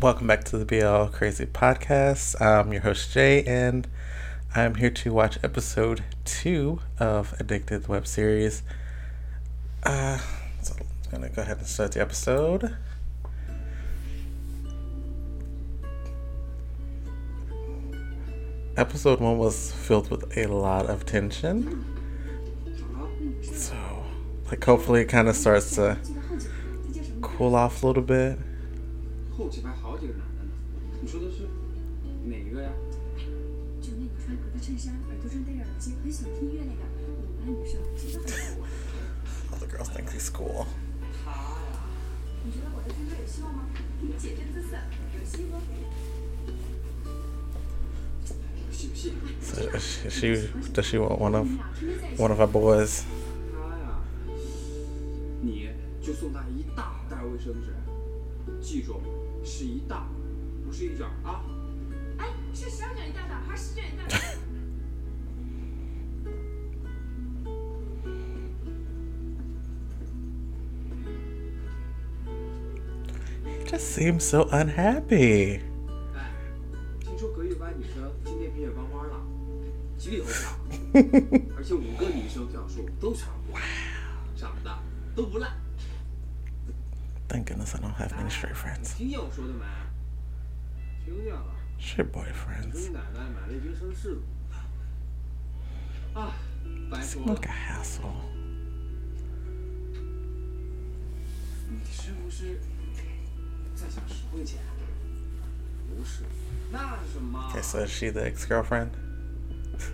Welcome back to the BL Crazy Podcast. I'm your host Jay, and I'm here to watch episode two of Addicted web series. Uh, so I'm gonna go ahead and start the episode. Episode one was filled with a lot of tension. So, like, hopefully, it kind of starts to cool off a little bit. 后几排好几个男的呢，你说的是哪一个呀？就那个穿格子衬衫、耳朵上戴着耳机、很喜欢听音乐那个，我们班女生。All the girls think he's cool. 他呀，你觉得我的参加有希望吗？你姐这姿色有希望。有戏有戏。So, is she does she want one 我 of one of our boys? 他呀，你就送他一大袋卫生纸，记住是一大，不是一卷啊。哎，是十二卷一大袋还是十卷一大袋？He just seems so unhappy. 哎，听说隔壁班女生今天毕业班花了，几里头跳，而且五个女生票数都全过，长得都不赖。Thank goodness I don't have many straight friends. Shit boyfriends. It's like a hassle. Okay, so is she the ex girlfriend?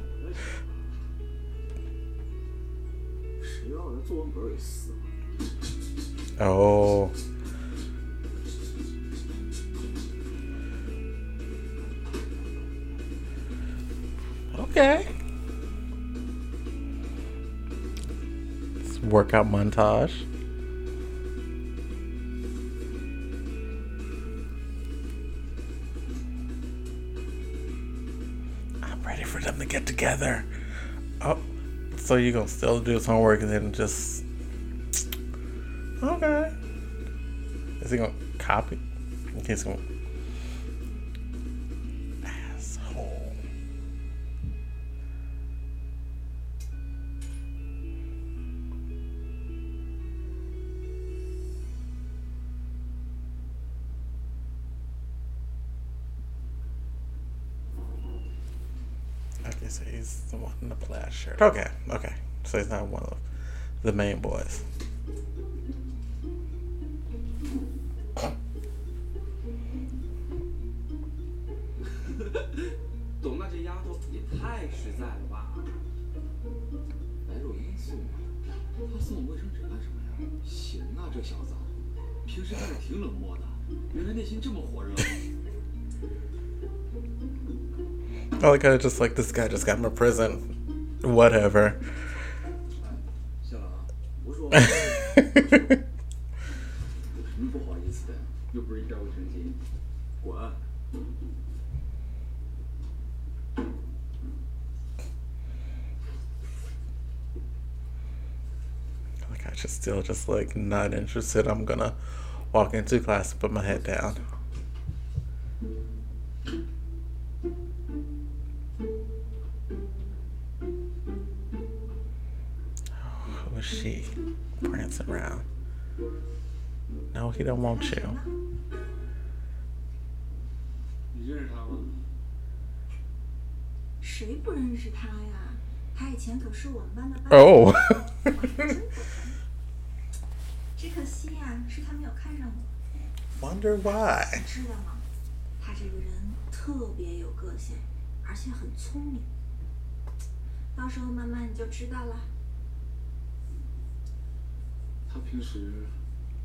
Oh. Okay. It's workout montage. I'm ready for them to get together. Oh, so you gonna still do his homework and then just Okay. Is he gonna copy? He's gonna. Okay, so he's the one in the plaid shirt. Okay, okay. So he's not one of the main boys. 这小子，平时看着挺冷漠的，原来内心这么火热。 I like how it's just like this guy just got him in prison. Whatever. still just like not interested, I'm gonna walk into class and put my head down. Oh, she prancing around? No, he don't want you. Oh. 只可惜呀，是他没有看上我。Wonder why. 知道吗？他这个人特别有个性，而且很聪明。到时候慢慢你就知道了。他平时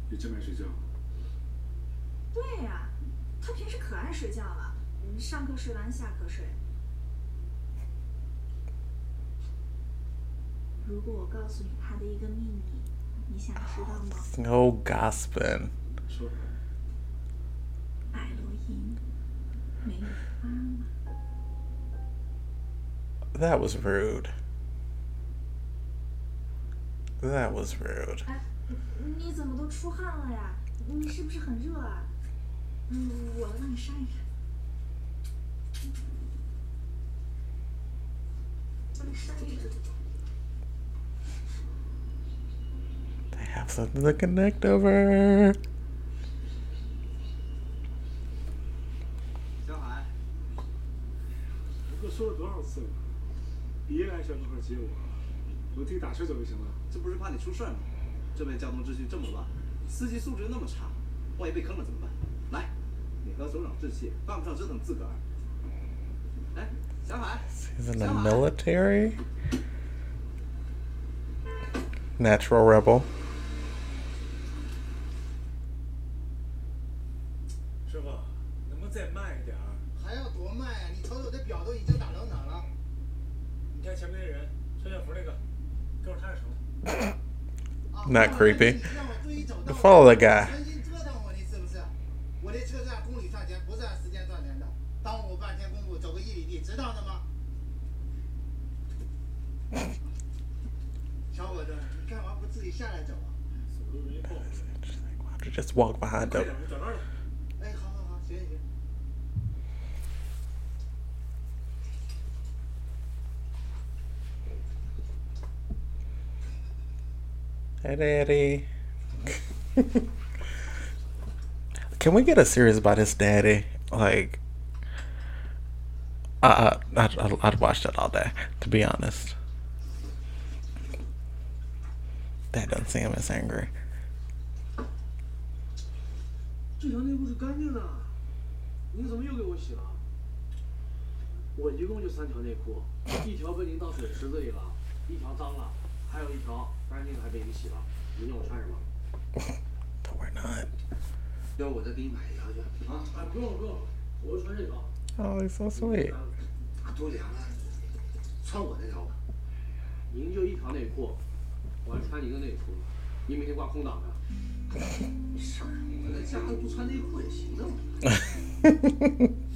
也这么爱睡觉？对呀、他平时可爱睡觉了，嗯上课睡完，下课睡。如果我告诉你他的一个秘密，你想知道吗？ No gossiping. 说说。白罗银没有妈妈。 That was rude. That was rude. 哎，你怎么都出汗了呀？你是不是很热啊？ 嗯，我来帮你扇一扇。帮你扇一扇。 have something to connect over. He's in the military? Natural rebel. 表都已经打到哪儿了？你看前面那人，穿校服那个，跟着他就成了。啊 Not creepy. 你让我注意走道 Follow the guy. 存心折腾我，你是不是？我这车是按公里算钱，不是按时间算钱的。耽误我半天功夫，走个一里地，值当的吗？小伙子，你干嘛不自己下来走啊？走路容易爆。 Why don't you just walk behind 快 Hey, daddy. Can we get a series about his daddy? Like, uh, I'd, I'd, I'd watch that all day, to be honest. That doesn't seem as angry. 还有一条，但是那个还被你洗了，明天我穿什么？他玩呢。要不我再给你买一条去啊？不用不用，我就穿这条。啊、oh, so，你 sweet。凉啊，穿我那条吧。您就一条内裤，我还穿您个内裤，您每天挂空档呢。没事，我在家不穿内裤也行的哈。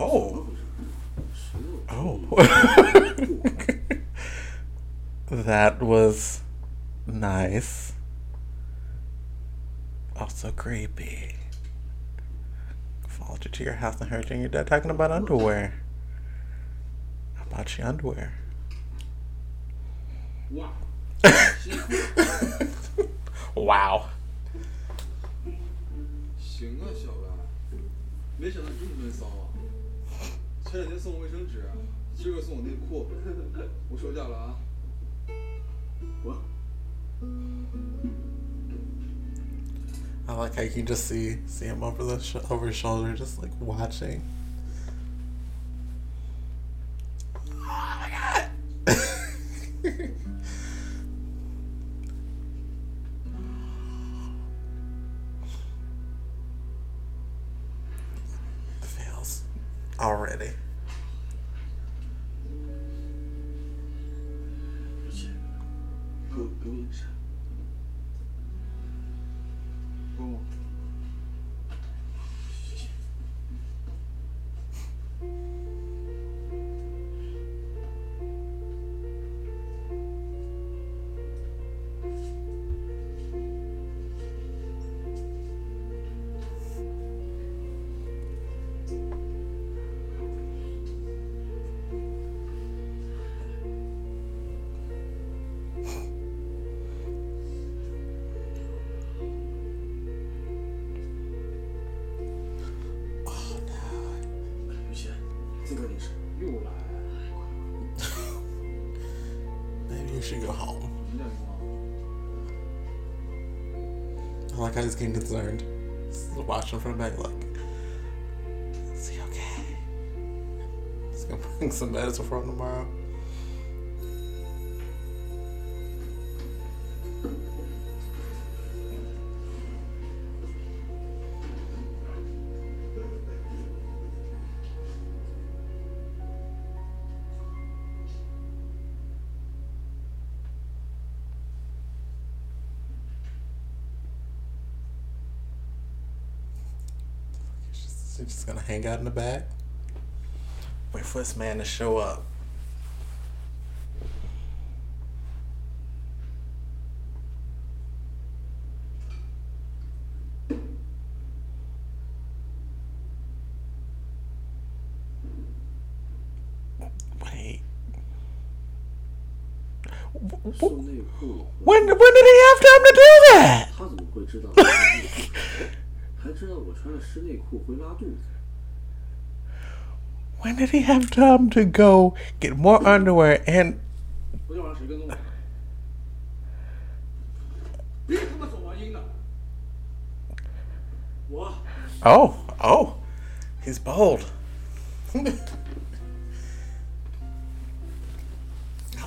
Oh. Oh. that was nice. Also creepy. Followed you to your house and heard you and your dad talking about underwear. How about your underwear? 哇， wow. 行啊，小白，没想到你这么闷骚啊！ 前两天送我卫生纸，今儿个送我内裤，我收下了啊。我 I like how you can just see see him over the sh- over his shoulder, just like watching. Like how he's getting concerned. Just watching from back, like, is he okay? He's gonna bring some medicine for him tomorrow. just gonna hang out in the back. Wait for this man to show up. Wait. W- 送 w- 内裤， When when did he have time to do that? 他怎么会知道我穿内裤？还知道我穿了湿内裤会拉肚子？ When did he have time to go get more underwear and 昨天晚上谁跟踪我？别他妈走完音的！我 oh oh he's bold. I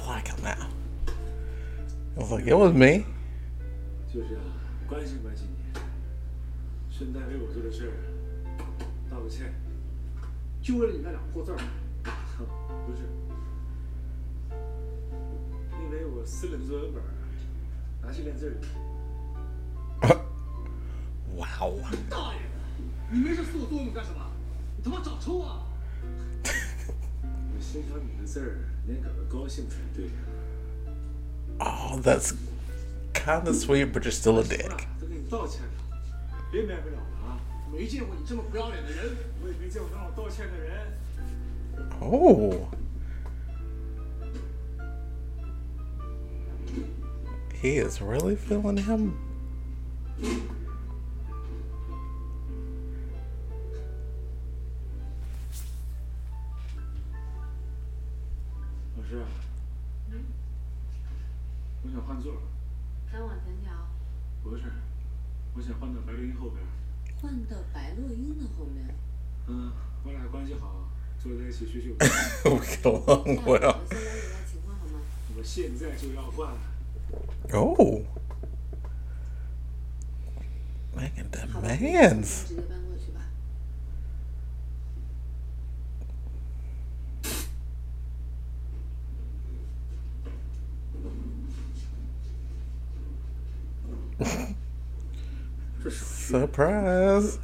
like him now. I was like, it was me. 就是啊，关心关心你，顺带为我做的事儿道个歉， 就为了你那俩破字儿。不是，因为我私人作文本儿拿去练字儿。哇哦大爷的，你没事撕我作文本干什么？你他妈长抽啊！我 欣赏你的字儿，你也感到高兴才对呀。Oh, that's kind of sweet, but you're still a dick. 都给你道歉了，别免不了！没见过你这么不要脸的人，我也没见过让我道歉的人。 Oh. He is really feeling him. 坐在一起叙叙。 we get along 那我 well. 先了解一下情况好吗？我现在就要换。 Oh. Making 好吧， demands. 直接搬过去吧。 这手续 Surprise.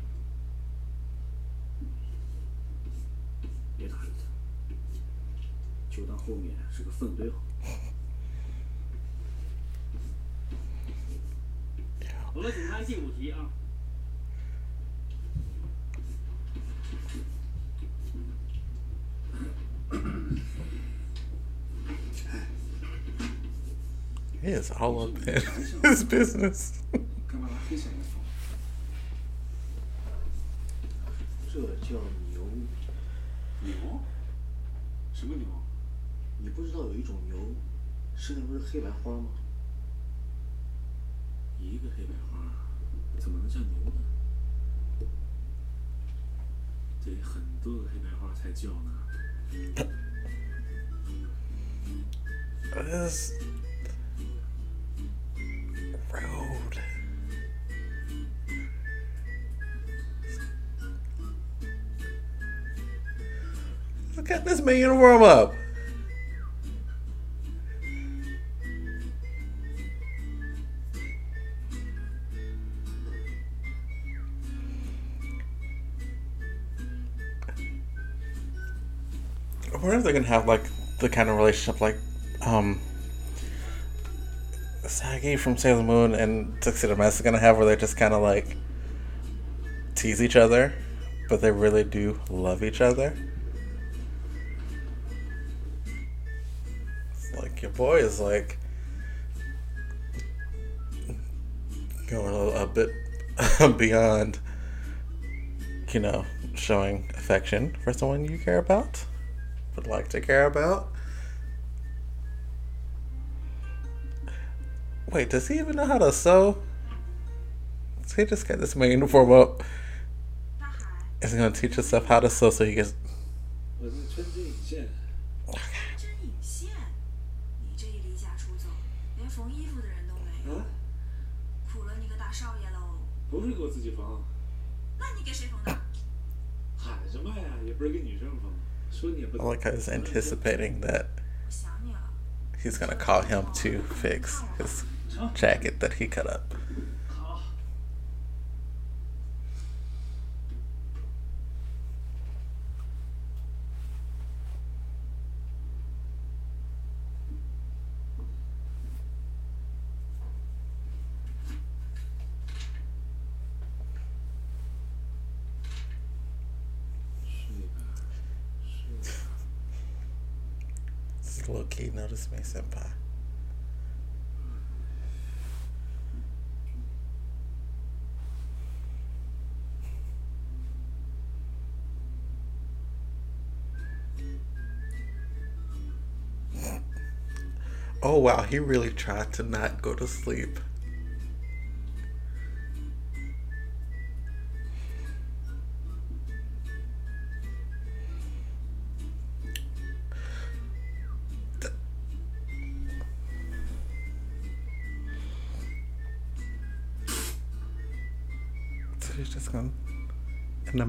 就当后面是个粪堆好。我们请看第五题啊。He is all up in his business. 这叫牛。牛？什么牛？你不知道有一种牛，身上不是黑白花吗？一个黑白花，怎么能叫牛呢？得很多个黑白花才叫呢。This road. Look at this man uniform up. If they're gonna have like the kind of relationship like um Sagi from Sailor Moon and Tuxedo Mask is gonna have where they just kind of like tease each other, but they really do love each other. It's like your boy is like going a, a bit beyond, you know, showing affection for someone you care about, would like to care about. Wait, does he even know how to sew? So he just got this man uniform up. Uh-huh. 大海，Is gonna teach himself how to sew so he gets I like I was anticipating that he's gonna call him to fix his jacket that he cut up. Kid me, senpai. Oh wow, he really tried to not go to sleep.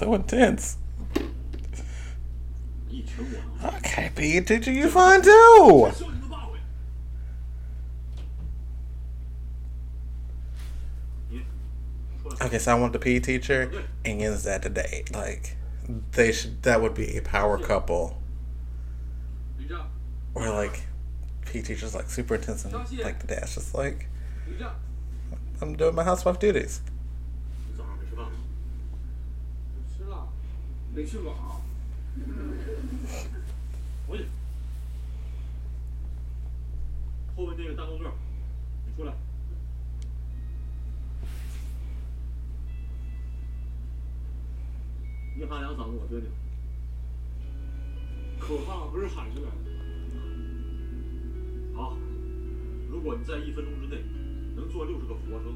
so intense. Okay, be a teacher you fine too. Okay, so I want the PE teacher and is that today. Like they should that would be a power couple. Or like PE teacher's like super intense and like the dash just like I'm doing my housewife duties. 没吃饱。回去。后面那个大高个，你出来。你喊两嗓子，我听听。口号不是喊出来的。好，如果你在一分钟之内能做六十个俯卧撑，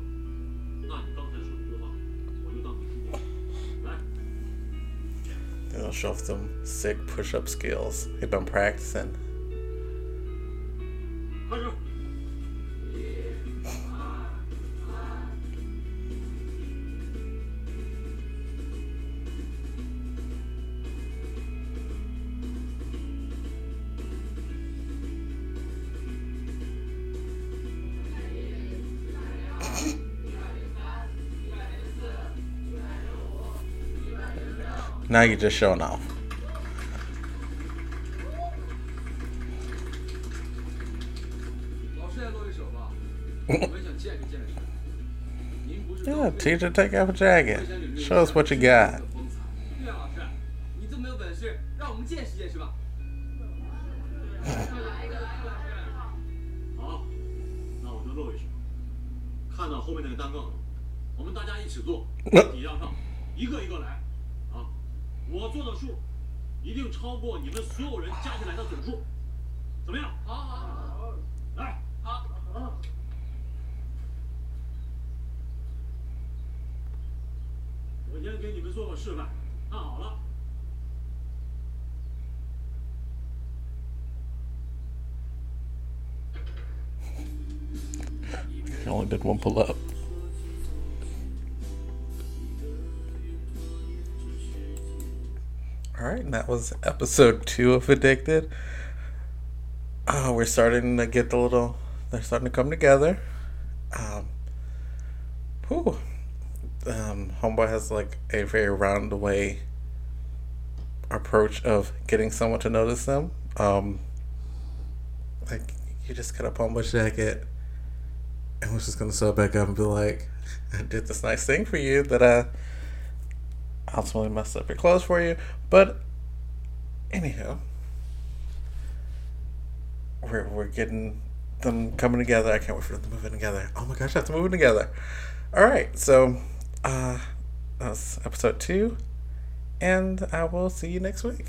那你刚才说这句话，我就当你听见。来，They'll show off some sick push-up skills. They've been practicing. Now you're just showing off. yeah, teacher, take off a jacket. Show us what you got. 一定超过你们所有人加起来的总数，怎么样？好好好，来，好，好。我先给你们做个示范，看好了。Only did one pull up. And that was episode two of Addicted. Uh, we're starting to get the little, they're starting to come together. Um, whew. Um, Homeboy has like a very round way approach of getting someone to notice them. Um, like, you just cut up Homeboy's jacket and was just gonna sew it back up and be like, I did this nice thing for you that I ultimately messed up your clothes for you. But anyhow, we're we're getting them coming together. I can't wait for them to move in together. Oh my gosh, I have to move in together. All right, so uh, that's episode two, and I will see you next week.